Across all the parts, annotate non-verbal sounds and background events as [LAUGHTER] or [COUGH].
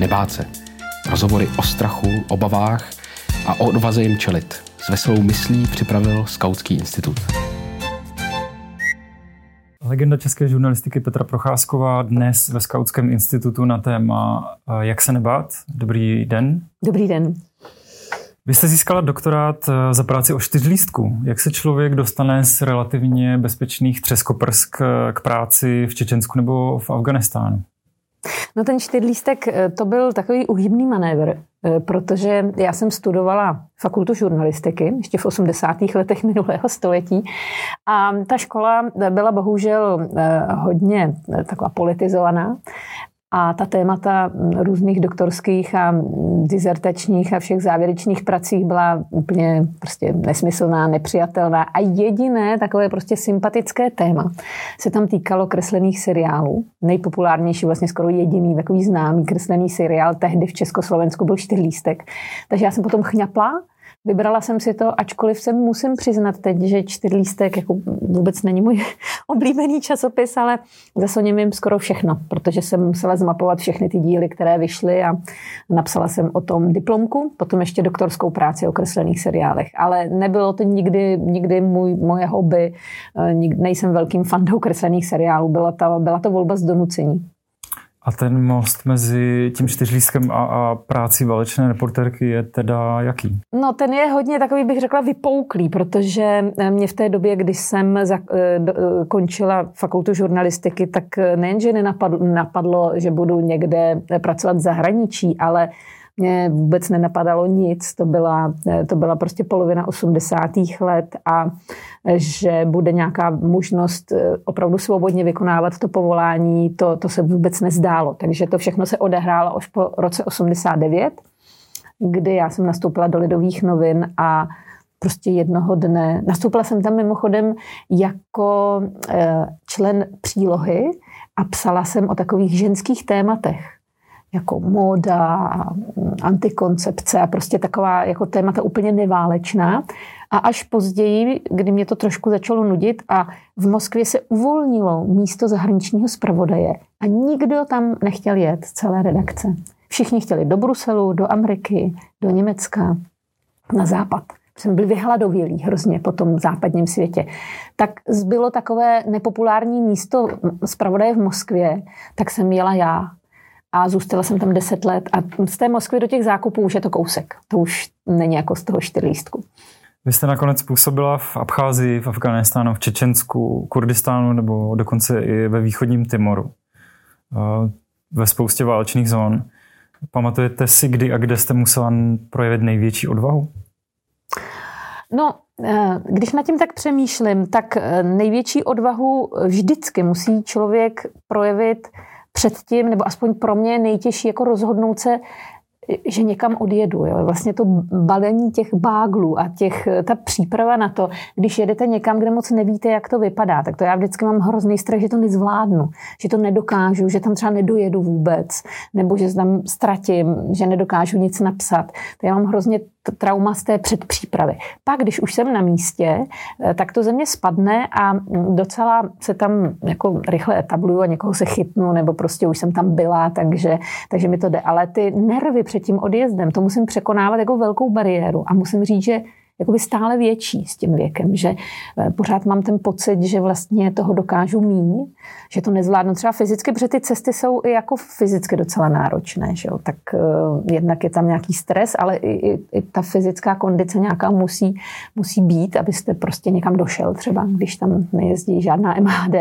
nebát se. Rozhovory o strachu, obavách a o odvaze jim čelit. S veselou myslí připravil Skautský institut. Legenda české žurnalistiky Petra Procházková dnes ve Skautském institutu na téma Jak se nebát. Dobrý den. Dobrý den. Vy jste získala doktorát eh, za práci o čtyřlístku. Jak se člověk dostane z relativně bezpečných třeskoprsk k práci v Čečensku nebo v Afganistánu? No ten čtyřlístek eh, to byl takový uhybný manévr, eh, protože já jsem studovala fakultu žurnalistiky ještě v 80. letech [LAUGHS] minulého století a ta škola byla bohužel hodně taková politizovaná a ta témata různých doktorských a dizertačních a všech závěrečných pracích byla úplně prostě nesmyslná, nepřijatelná. A jediné takové prostě sympatické téma se tam týkalo kreslených seriálů. Nejpopulárnější, vlastně skoro jediný takový známý kreslený seriál tehdy v Československu byl Čtyřlístek. Takže já jsem potom chňapla Vybrala jsem si to, ačkoliv se musím přiznat teď, že čtyřlístek jako vůbec není můj [LAUGHS] oblíbený časopis, ale zase o něm vím skoro všechno, protože jsem musela zmapovat všechny ty díly, které vyšly a napsala jsem o tom diplomku, potom ještě doktorskou práci o kreslených seriálech. Ale nebylo to nikdy, nikdy můj, moje hobby, eh, nejsem velkým fandou kreslených seriálů, byla to, byla to volba z donucení. A ten most mezi tím čtyřlískem a, a práci válečné reportérky je teda jaký? No ten je hodně takový, bych řekla, vypouklý, protože eh, mě v té době, když jsem za, eh, do, eh, končila fakultu žurnalistiky, tak nejenže nenapadlo, napadlo, že budu někde pracovat v zahraničí, ale mě vůbec nenapadalo nic, to byla, to byla prostě polovina 80. let a že bude nějaká možnost eh, opravdu svobodně vykonávat to povolání, to, to se vůbec nezdálo. Takže to všechno se odehrálo až po roce 89, kdy já jsem nastoupila do Lidových novin a prostě jednoho dne, nastoupila jsem tam mimochodem jako eh, člen přílohy a psala jsem o takových ženských tématech jako móda, antikoncepce a prostě taková jako témata úplně neválečná. A až později, kdy mě to trošku začalo nudit a v Moskvě se uvolnilo místo zahraničního zpravodaje a nikdo tam nechtěl jet, celé redakce. Všichni chtěli do Bruselu, do Ameriky, do Německa, na západ jsem byl vyhladovělý hrozně po tom západním světě. Tak zbylo takové nepopulární místo zpravodaje v Moskvě, tak jsem jela já a zůstala jsem tam deset let a z té Moskvy do těch zákupů už je to kousek. To už není jako z toho čtyřlístku. Vy jste nakonec působila v Abcházii, v Afganistánu, v Čečensku, Kurdistánu nebo dokonce i ve východním Timoru. Ve spoustě válečných zón. Pamatujete si, kdy a kde jste musela projevit největší odvahu? No, eh, když nad tím tak přemýšlím, tak eh, největší odvahu vždycky musí člověk projevit předtím, nebo aspoň pro mě nejtěžší jako rozhodnout se, že někam odjedu. Jo. Vlastně to balení těch báglů a těch, ta příprava na to, když jedete někam, kde moc nevíte, jak to vypadá, tak to já vždycky mám hrozný strach, že to nezvládnu, že to nedokážu, že tam třeba nedojedu vůbec, nebo že tam ztratím, že nedokážu nic napsat. To já mám hrozně trauma z té předpřípravy. Pak, když už jsem na místě, eh, tak to ze mě spadne a docela se tam jako rychle etabluju a někoho se chytnu, nebo prostě už jsem tam byla, takže, takže mi to jde. Ale ty nervy před tím odjezdem, to musím překonávat jako velkou bariéru a musím říct, že jakoby stále větší s tím věkem, že eh, pořád mám ten pocit, že vlastně toho dokážu míň, že to nezvládnu třeba fyzicky, protože ty cesty jsou i jako fyzicky docela náročné, že jo? tak uh, jednak je tam nějaký stres, ale i, i, i ta fyzická kondice nějaká musí, musí být, abyste prostě někam došel třeba, když tam nejezdí žádná MHD,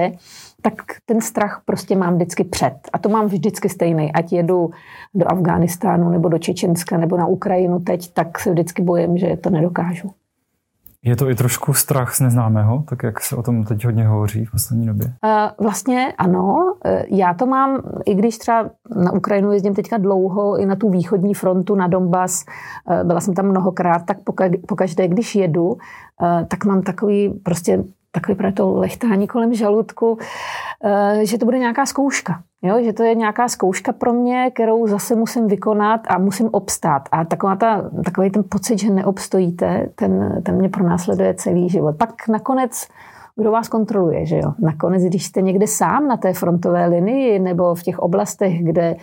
tak ten strach prostě mám vždycky před. A to mám vždycky stejný. Ať jedu do Afghánistánu nebo do Čečenska nebo na Ukrajinu teď, tak se vždycky bojím, že to nedokážu. Je to i trošku strach z neznámého, tak jak se o tom teď hodně hovoří v poslední době? Uh, vlastně ano. Uh, já to mám, i když třeba na Ukrajinu jezdím teďka dlouho, i na tu východní frontu, na Donbass, uh, byla jsem tam mnohokrát, tak pokaždé, když jedu, tak mám takový prostě takový pro to lechtání kolem žaludku, eh, že to bude nějaká zkouška. Jo, že to je nějaká zkouška pro mě, kterou zase musím vykonat a musím obstát. A taková ta, takový ten pocit, že neobstojíte, ten, ten mě pronásleduje celý život. Pak nakonec kdo vás kontroluje, že jo? Nakonec, když jste někde sám na té frontové linii nebo v těch oblastech, kde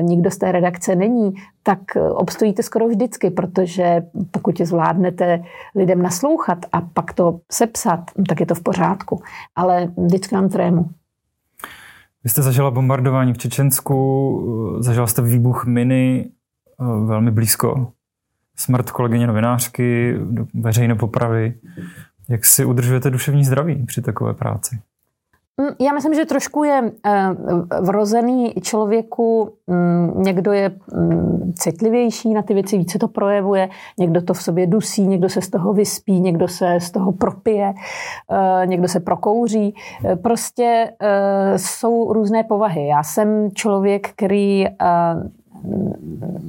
nikdo z té redakce není, tak obstojíte skoro vždycky, protože pokud zvládnete lidem naslouchat a pak to sepsat, tak je to v pořádku. Ale vždycky mám trému. Vy jste zažila bombardování v Čečensku, zažila jste výbuch miny velmi blízko. Smrt kolegyně novinářky, veřejné popravy. Jak si udržujete duševní zdraví při takové práci? Mm, já myslím, že trošku je eh, vrozený člověku, mm, někdo je mm, citlivější na ty věci, více to projevuje, někdo to v sobě dusí, někdo se z toho vyspí, někdo se z toho propije, eh, někdo se prokouří. Eh, prostě jsou různé povahy. Já jsem člověk, který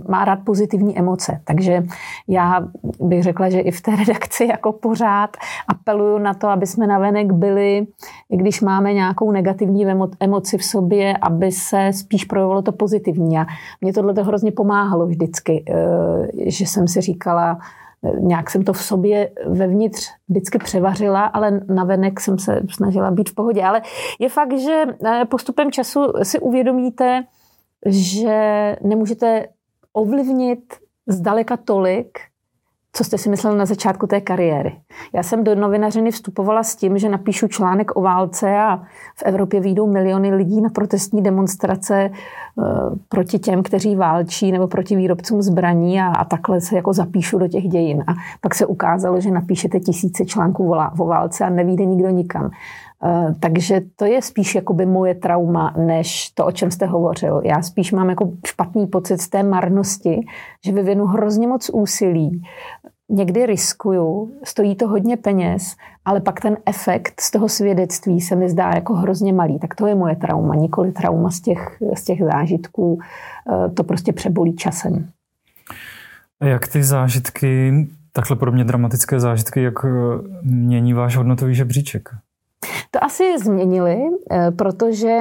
má rád pozitivní emoce. Takže já bych řekla, že i v té redakci jako pořád apeluju na to, aby jsme navenek byli, i když máme nějakou negativní emoci v sobě, aby se spíš projevilo to pozitivní. A mě tohle to hrozně pomáhalo vždycky, eh, že jsem si říkala, eh, nějak jsem to v sobě vevnitř vždycky převařila, ale navenek jsem se snažila být v pohodě. Ale je fakt, že eh, postupem času si uvědomíte, že nemůžete ovlivnit zdaleka tolik, co jste si myslel na začátku té kariéry. Já jsem do novinařiny vstupovala s tím, že napíšu článek o válce a v Evropě výjdou miliony lidí na protestní demonstrace proti těm, kteří válčí nebo proti výrobcům zbraní a, a takhle se jako zapíšu do těch dějin. A pak se ukázalo, že napíšete tisíce článků o válce a nevíde nikdo nikam. Eh, takže to je spíš jakoby moje trauma, než to, o čem jste hovořil. Já spíš mám jako špatný pocit z té marnosti, že vyvinu hrozně moc úsilí, někdy riskuju, stojí to hodně peněz, ale pak ten efekt z toho svědectví se mi zdá jako hrozně malý. Tak to je moje trauma, nikoli trauma z těch, z těch zážitků. Eh, to prostě přebolí časem. A jak ty zážitky, takhle pro mě dramatické zážitky, jak eh, mění váš hodnotový žebříček? To asi změnili, eh, protože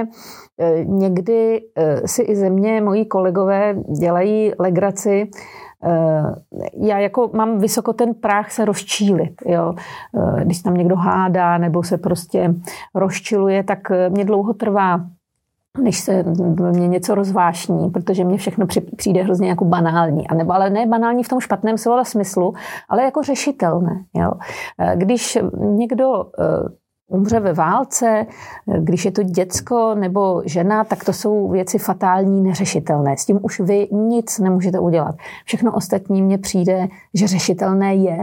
někdy si i země, moji kolegové dělají legraci, já jako mám vysoko ten práh se rozčílit. Jo. Když tam někdo hádá nebo se prostě rozčiluje, tak mě dlouho trvá než se mě něco rozvášní, protože mě všechno přijde hrozně jako banální. A nebo ale ne banální v tom špatném slova smyslu, ale jako řešitelné. Jo. Když někdo umře ve válce, když je to děcko nebo žena, tak to jsou věci fatální, neřešitelné. S tím už vy nic nemůžete udělat. Všechno ostatní mně přijde, že řešitelné je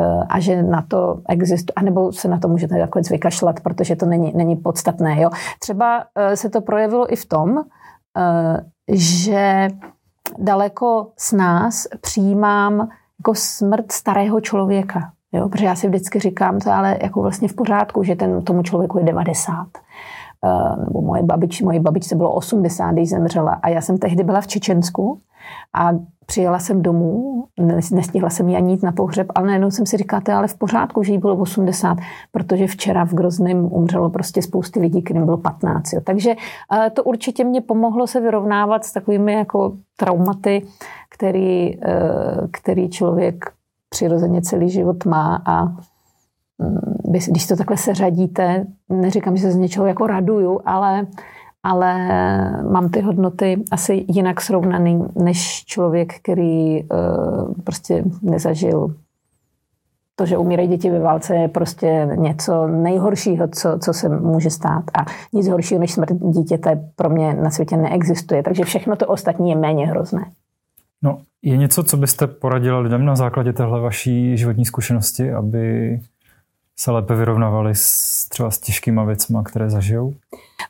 eh, a že na to existuje, anebo se na to můžete nakonec vykašlat, protože to není, není podstatné. Jo. Třeba eh, se to projevilo i v tom, eh, že daleko s nás přijímám jako smrt starého člověka. Jo, protože já si vždycky říkám, to ale jako vlastně v pořádku, že ten, tomu člověku je 90. Uh, eh, nebo moje, babič, moje babičce bylo 80, když zemřela. A já jsem tehdy byla v Čečensku a přijela jsem domů, nestihla jsem jí ani jít na pohřeb, ale najednou jsem si říkala, to je ale v pořádku, že jí bylo 80, protože včera v Grozném umřelo prostě spousty lidí, kterým bylo 15. Jo. Takže uh, to určitě mě pomohlo se vyrovnávat s takovými jako traumaty, který, uh, který člověk přirozeně celý život má a mm, když to takhle seřadíte, neříkám, že se z něčeho jako raduju, ale, ale mám ty hodnoty asi jinak srovnaný než člověk, který uh, prostě nezažil to, že umírají děti ve válce, je prostě něco nejhoršího, co, co se může stát. A nic horšího než smrt dítěte pro mě na světě neexistuje. Takže všechno to ostatní je méně hrozné. No, je něco, co byste poradila lidem na základě téhle vaší životní zkušenosti, aby se lépe vyrovnávali s, třeba s těžkýma věcma, které zažijou?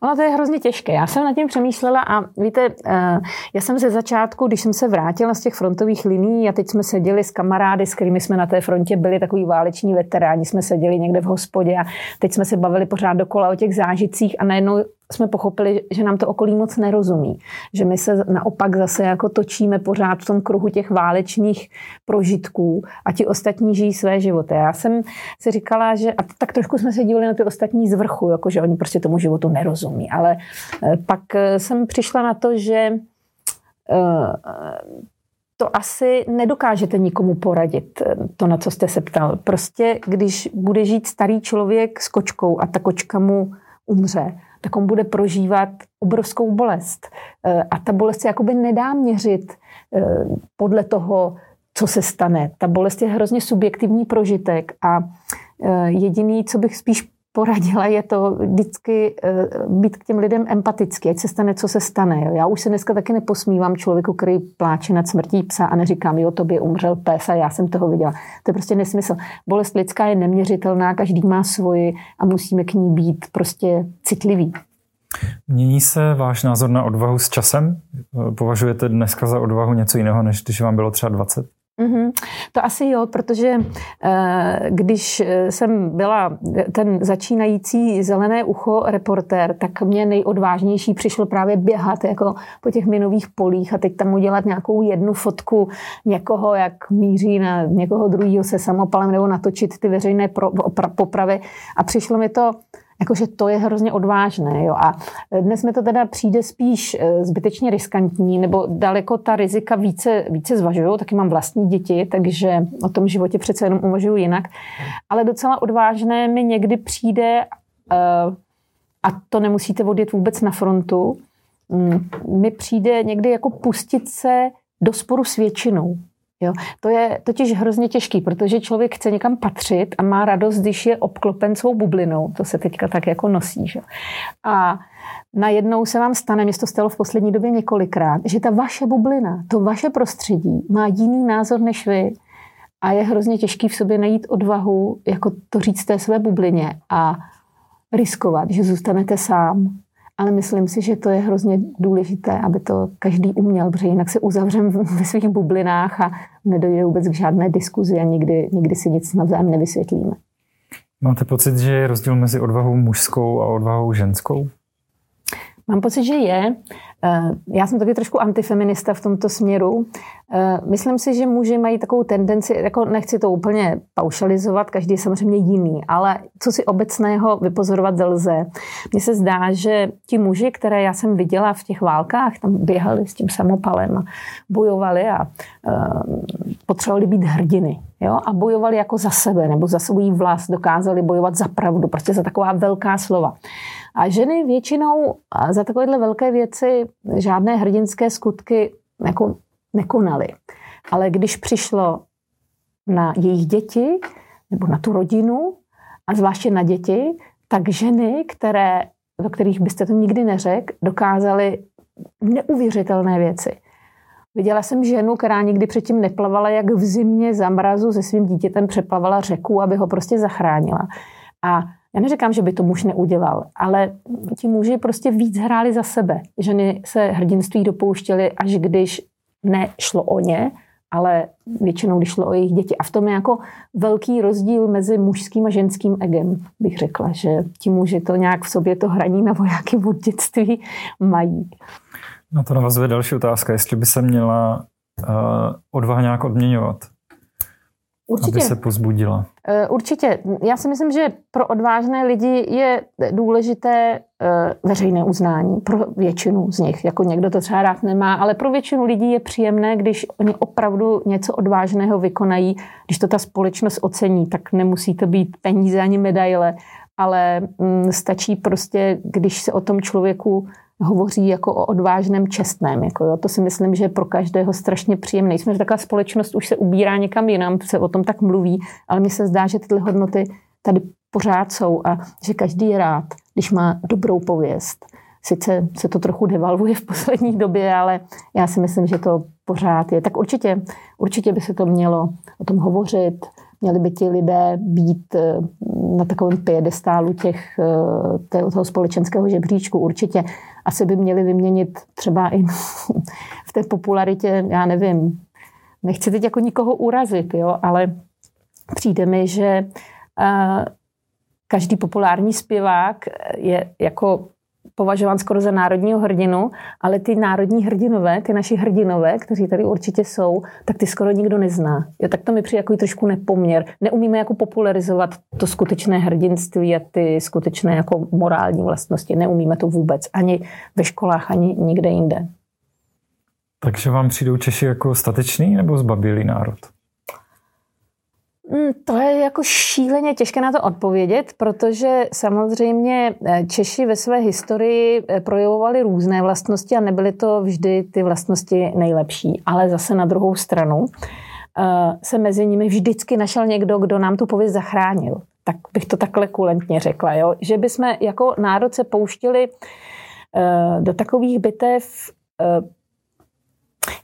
Ono to je hrozně těžké. Já jsem nad tím přemýšlela a víte, eh, já jsem ze začátku, když jsem se vrátila z těch frontových liní a teď jsme seděli s kamarády, s kterými jsme na té frontě byli, takový váleční veteráni, jsme seděli někde v hospodě a teď jsme se bavili pořád dokola o těch zážitcích a najednou jsme pochopili, že nám to okolí moc nerozumí. Že my se naopak zase jako točíme pořád v tom kruhu těch válečných prožitků a ti ostatní žijí své životy. Já jsem si říkala, že a tak trošku jsme se dívali na ty ostatní z vrchu, jako že oni prostě tomu životu nerozumí. Ale eh, pak eh, jsem přišla na to, že eh, to asi nedokážete nikomu poradit, to, na co jste se ptal. Prostě, když bude žít starý člověk s kočkou a ta kočka mu umře, tak on bude prožívat obrovskou bolest. Eh, a ta bolest se jakoby nedá měřit eh, podle toho, co se stane. Ta bolest je hrozně subjektivní prožitek a jediný, co bych spíš poradila, je to vždycky eh, být k těm lidem empatický, ať se stane, co se stane. Já už se dneska taky neposmívám člověku, který pláče nad smrtí psa a neříkám, jo, tobě umřel pes a já jsem toho viděla. To je prostě nesmysl. Bolest lidská je neměřitelná, každý má svoji a musíme k ní být prostě citliví. Mění se váš názor na odvahu s časem? Považujete dneska za odvahu něco jiného, než když vám bylo třeba 20? Mm-hmm. To asi jo, protože eh, když jsem byla ten začínající zelené ucho reportér, tak mě nejodvážnější přišlo právě běhat jako po těch minových polích a teď tam udělat nějakou jednu fotku někoho, jak míří na někoho druhého se samopalem nebo natočit ty veřejné pro, popravy a přišlo mi to Jakože to je hrozně odvážné. Jo. A dnes mi to teda přijde spíš eh, zbytečně riskantní, nebo daleko ta rizika více, více zvažuju. Taky mám vlastní děti, takže o tom životě přece jenom uvažuji jinak. Ale docela odvážné mi někdy přijde, eh, a to nemusíte odjet vůbec na frontu, mm, mi přijde někdy jako pustit se do sporu s většinou. Jo? To je totiž hrozně těžký, protože člověk chce někam patřit a má radost, když je obklopen svou bublinou. To se teďka tak jako nosí. Že? A najednou se vám stane, mě to stalo v poslední době několikrát, že ta vaše bublina, to vaše prostředí má jiný názor než vy a je hrozně těžký v sobě najít odvahu, jako to říct té své bublině a riskovat, že zůstanete sám ale myslím si, že to je hrozně důležité, aby to každý uměl, protože jinak se uzavřeme ve svých bublinách a nedojde vůbec k žádné diskuzi a nikdy, nikdy si nic navzájem nevysvětlíme. Máte pocit, že je rozdíl mezi odvahou mužskou a odvahou ženskou? Mám pocit, že je. Eh, já jsem taky trošku antifeminista v tomto směru. Eh, myslím si, že muži mají takovou tendenci, jako nechci to úplně paušalizovat, každý je samozřejmě jiný, ale co si obecného vypozorovat lze. Mně se zdá, že ti muži, které já jsem viděla v těch válkách, tam běhali s tím samopalem a bojovali a eh, potřebovali být hrdiny. Jo? A bojovali jako za sebe nebo za svůj vlast, dokázali bojovat za pravdu, prostě za taková velká slova. A ženy většinou za takovéhle velké věci žádné hrdinské skutky jako nekonaly. Ale když přišlo na jejich děti nebo na tu rodinu a zvláště na děti, tak ženy, které, do kterých byste to nikdy neřekl, dokázaly neuvěřitelné věci. Viděla jsem ženu, která nikdy předtím neplavala, jak v zimě za mrazu se svým dítětem přeplavala řeku, aby ho prostě zachránila. A já neříkám, že by to muž neudělal, ale ti muži prostě víc hráli za sebe. Ženy se hrdinství dopouštěly, až když nešlo o ně, ale většinou, když šlo o jejich děti. A v tom je jako velký rozdíl mezi mužským a ženským egem, bych řekla, že ti muži to nějak v sobě to hraní na vojáky od dětství mají. Na to navazuje další otázka, jestli by se měla uh, odvaha nějak odměňovat. Určitě. Aby se pozbudila. Eh, určitě. Já si myslím, že pro odvážné lidi je důležité eh, veřejné uznání. Pro většinu z nich. Jako někdo to třeba rád nemá, ale pro většinu lidí je příjemné, když oni opravdu něco odvážného vykonají. Když to ta společnost ocení, tak nemusí to být peníze ani medaile, ale mm, stačí prostě, když se o tom člověku hovoří jako o odvážném čestném. Jako jo. To si myslím, že je pro každého strašně příjemné. Jsme, že taková společnost už se ubírá někam jinam, se o tom tak mluví, ale mně se zdá, že tyhle hodnoty tady pořád jsou a že každý je rád, když má dobrou pověst. Sice se to trochu devalvuje v poslední době, ale já si myslím, že to pořád je. Tak určitě, určitě by se to mělo o tom hovořit, Měli by ti lidé být eh, na takovém piedestálu těch, eh, toho společenského žebříčku určitě. Asi by měli vyměnit třeba i [LAUGHS] v té popularitě, já nevím, nechci teď jako nikoho urazit, jo, ale přijde mi, že eh, každý populární zpěvák je jako považován skoro za národního hrdinu, ale ty národní hrdinové, ty naši hrdinové, kteří tady určitě jsou, tak ty skoro nikdo nezná. Jo, tak to mi přijde jako trošku nepoměr. Neumíme jako popularizovat to skutečné hrdinství a ty skutečné jako morální vlastnosti. Neumíme to vůbec. Ani ve školách, ani nikde jinde. Takže vám přijdou Češi jako statečný nebo zbabilý národ? Mm, to je jako šíleně těžké na to odpovědět, protože samozřejmě eh, Češi ve své historii eh, projevovali různé vlastnosti a nebyly to vždy ty vlastnosti nejlepší. Ale zase na druhou stranu eh, se mezi nimi vždycky našel někdo, kdo nám tu pověst zachránil. Tak bych to takhle kulentně řekla. Jo? Že bychom jako národ se pouštili do takových bitev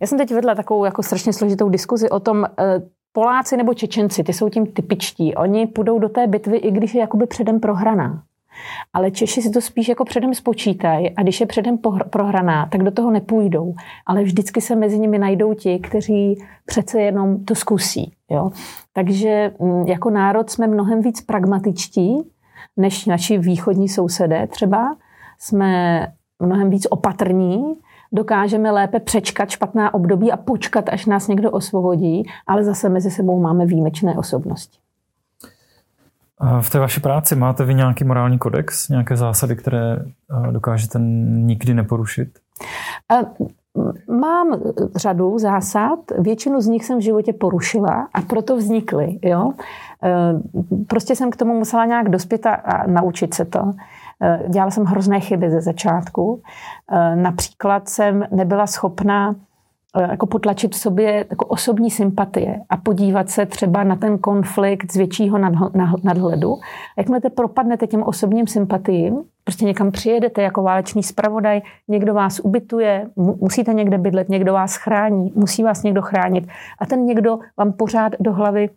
já jsem teď vedla takovou jako strašně složitou diskuzi o tom, Poláci nebo Čečenci, ty jsou tím typičtí. Oni půjdou do té bitvy, i když je jakoby předem prohraná. Ale Češi si to spíš jako předem spočítají a když je předem prohraná, tak do toho nepůjdou. Ale vždycky se mezi nimi najdou ti, kteří přece jenom to zkusí. Jo? Takže mm, jako národ jsme mnohem víc pragmatičtí než naši východní sousedé třeba. Jsme mnohem víc opatrní dokážeme lépe přečkat špatná období a počkat, až nás někdo osvobodí, ale zase mezi sebou máme výjimečné osobnosti. V té vaší práci máte vy nějaký morální kodex, nějaké zásady, které dokážete nikdy neporušit? Mám řadu zásad, většinu z nich jsem v životě porušila a proto vznikly. Jo? Prostě jsem k tomu musela nějak dospět a, a naučit se to. Eh, dělala jsem hrozné chyby ze začátku. Eh, například jsem nebyla schopná eh, jako potlačit v sobě jako osobní sympatie a podívat se třeba na ten konflikt z většího nadhledu. Jakmile te propadnete těm osobním sympatiím, prostě někam přijedete jako válečný zpravodaj, někdo vás ubytuje, musíte někde bydlet, někdo vás chrání, musí vás někdo chránit a ten někdo vám pořád do hlavy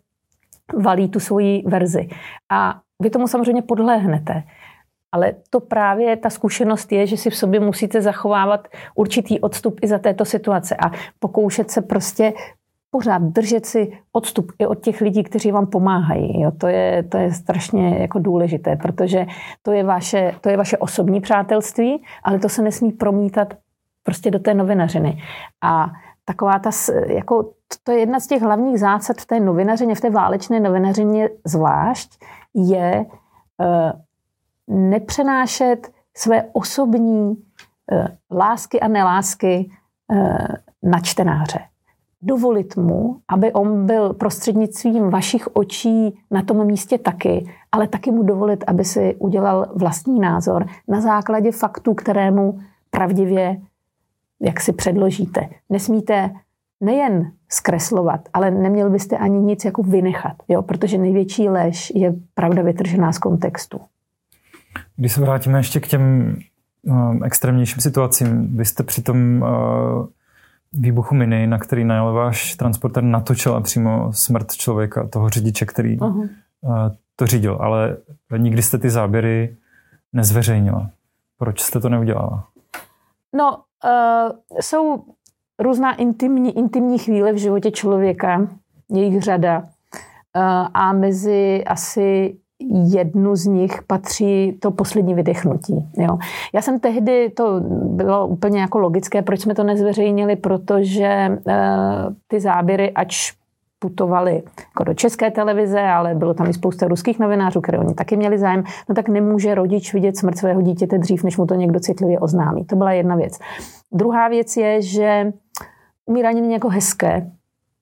valí tu svoji verzi. A vy tomu samozřejmě podléhnete. Ale to právě ta zkušenost je, že si v sobě musíte zachovávat určitý odstup i za této situace a pokoušet se prostě pořád držet si odstup i od těch lidí, kteří vám pomáhají. Jo, to, je, to je strašně jako důležité, protože to je, vaše, to je vaše osobní přátelství, ale to se nesmí promítat prostě do té novinařiny. A taková ta, jako, to je jedna z těch hlavních zásad v té novinařině, v té válečné novinařině zvlášť, je uh, nepřenášet své osobní eh, lásky a nelásky eh, na čtenáře. Dovolit mu, aby on byl prostřednictvím vašich očí na tom místě taky, ale taky mu dovolit, aby si udělal vlastní názor na základě faktů, kterému pravdivě jak si předložíte. Nesmíte nejen zkreslovat, ale neměl byste ani nic jako vynechat, jo? protože největší lež je pravda vytržená z kontextu. Když se vrátíme ještě k těm uh, extrémnějším situacím, vy jste při tom uh, výbuchu miny, na který najel váš transporter, natočila přímo smrt člověka, toho řidiče, který uh-huh. uh, to řídil, ale nikdy jste ty záběry nezveřejnila. Proč jste to neudělala? No, uh, jsou různá intimní, intimní chvíle v životě člověka, jejich řada. Uh, a mezi asi jednu z nich patří to poslední vydechnutí. Jo. Já jsem tehdy, to bylo úplně jako logické, proč jsme to nezveřejnili, protože e, ty záběry, ač putovali jako do české televize, ale bylo tam i spousta ruských novinářů, které oni taky měli zájem, no tak nemůže rodič vidět smrt svého dítěte dřív, než mu to někdo citlivě oznámí. To byla jedna věc. Druhá věc je, že umírání není jako hezké,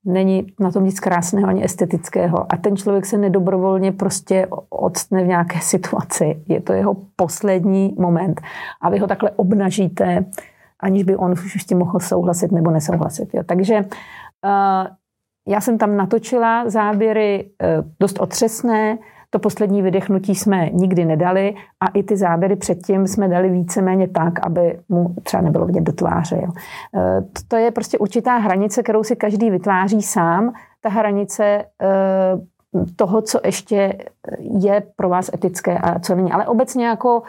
není na tom nic krásného ani estetického a ten člověk se nedobrovolně prostě odstne v nějaké situaci. Je to jeho poslední moment a vy ho takhle obnažíte, aniž by on už s tím mohl souhlasit nebo nesouhlasit. Jo. Takže uh, já jsem tam natočila záběry uh, dost otřesné, to poslední vydechnutí jsme nikdy nedali a i ty záběry předtím jsme dali víceméně tak, aby mu třeba nebylo vidět do tváře. Jo. E, to je prostě určitá hranice, kterou si každý vytváří sám. Ta hranice e, toho, co ještě je pro vás etické a co není. Ale obecně jako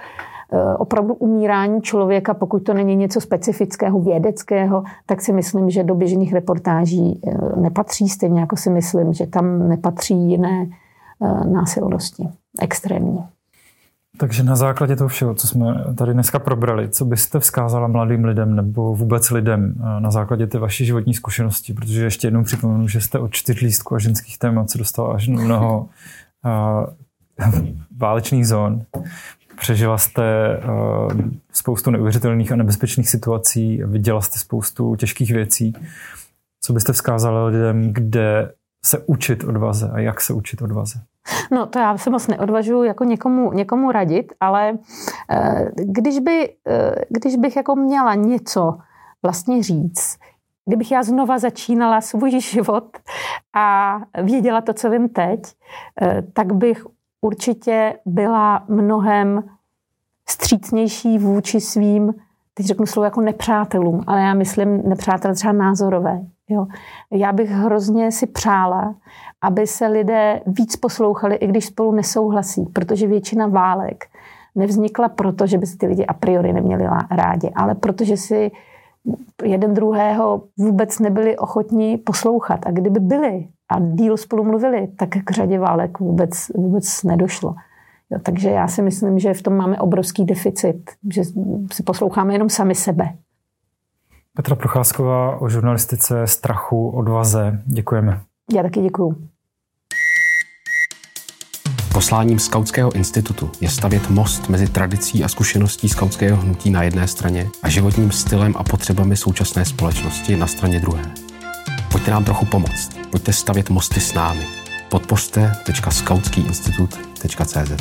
e, opravdu umírání člověka, pokud to není něco specifického, vědeckého, tak si myslím, že do běžných reportáží nepatří, stejně jako si myslím, že tam nepatří jiné násilnosti extrémní. Takže na základě toho všeho, co jsme tady dneska probrali, co byste vzkázala mladým lidem nebo vůbec lidem eh, na základě té vaší životní zkušenosti? Protože ještě jednou připomenu, že jste od čtyřlístku a ženských témat se dostala až mnoho uh, [LAUGHS] válečných zón. Přežila jste spoustu neuvěřitelných a nebezpečných situací, viděla jste spoustu těžkých věcí. Co byste vzkázala lidem, kde se učit odvaze a jak se učit odvaze? No to já se moc neodvažuji jako někomu, někomu radit, ale eh, když, by, eh, když bych jako měla něco vlastně říct, kdybych já znova začínala svůj [LAUGHS] život a věděla to, co vím teď, eh, tak bych určitě byla mnohem střícnější vůči svým, teď řeknu slovo jako nepřátelům, ale já myslím nepřátel třeba názorové. Jo. Já bych hrozně si přála, aby se lidé víc poslouchali, i když spolu nesouhlasí, protože většina válek nevznikla proto, že by si ty lidi a priori neměli rádi, ale protože si jeden druhého vůbec nebyli ochotní poslouchat. A kdyby byli a díl spolu mluvili, tak k řadě válek vůbec, vůbec nedošlo. Jo, takže já si myslím, že v tom máme obrovský deficit, že si posloucháme jenom sami sebe. Petra Procházková o žurnalistice, strachu, odvaze. Děkujeme. Já taky děkuju. Posláním Skautského institutu je stavět most mezi tradicí a zkušeností skautského hnutí na jedné straně a životním stylem a potřebami současné společnosti na straně druhé. Pojďte nám trochu pomoct. Pojďte stavět mosty s námi. Podpořte.skautskýinstitut.cz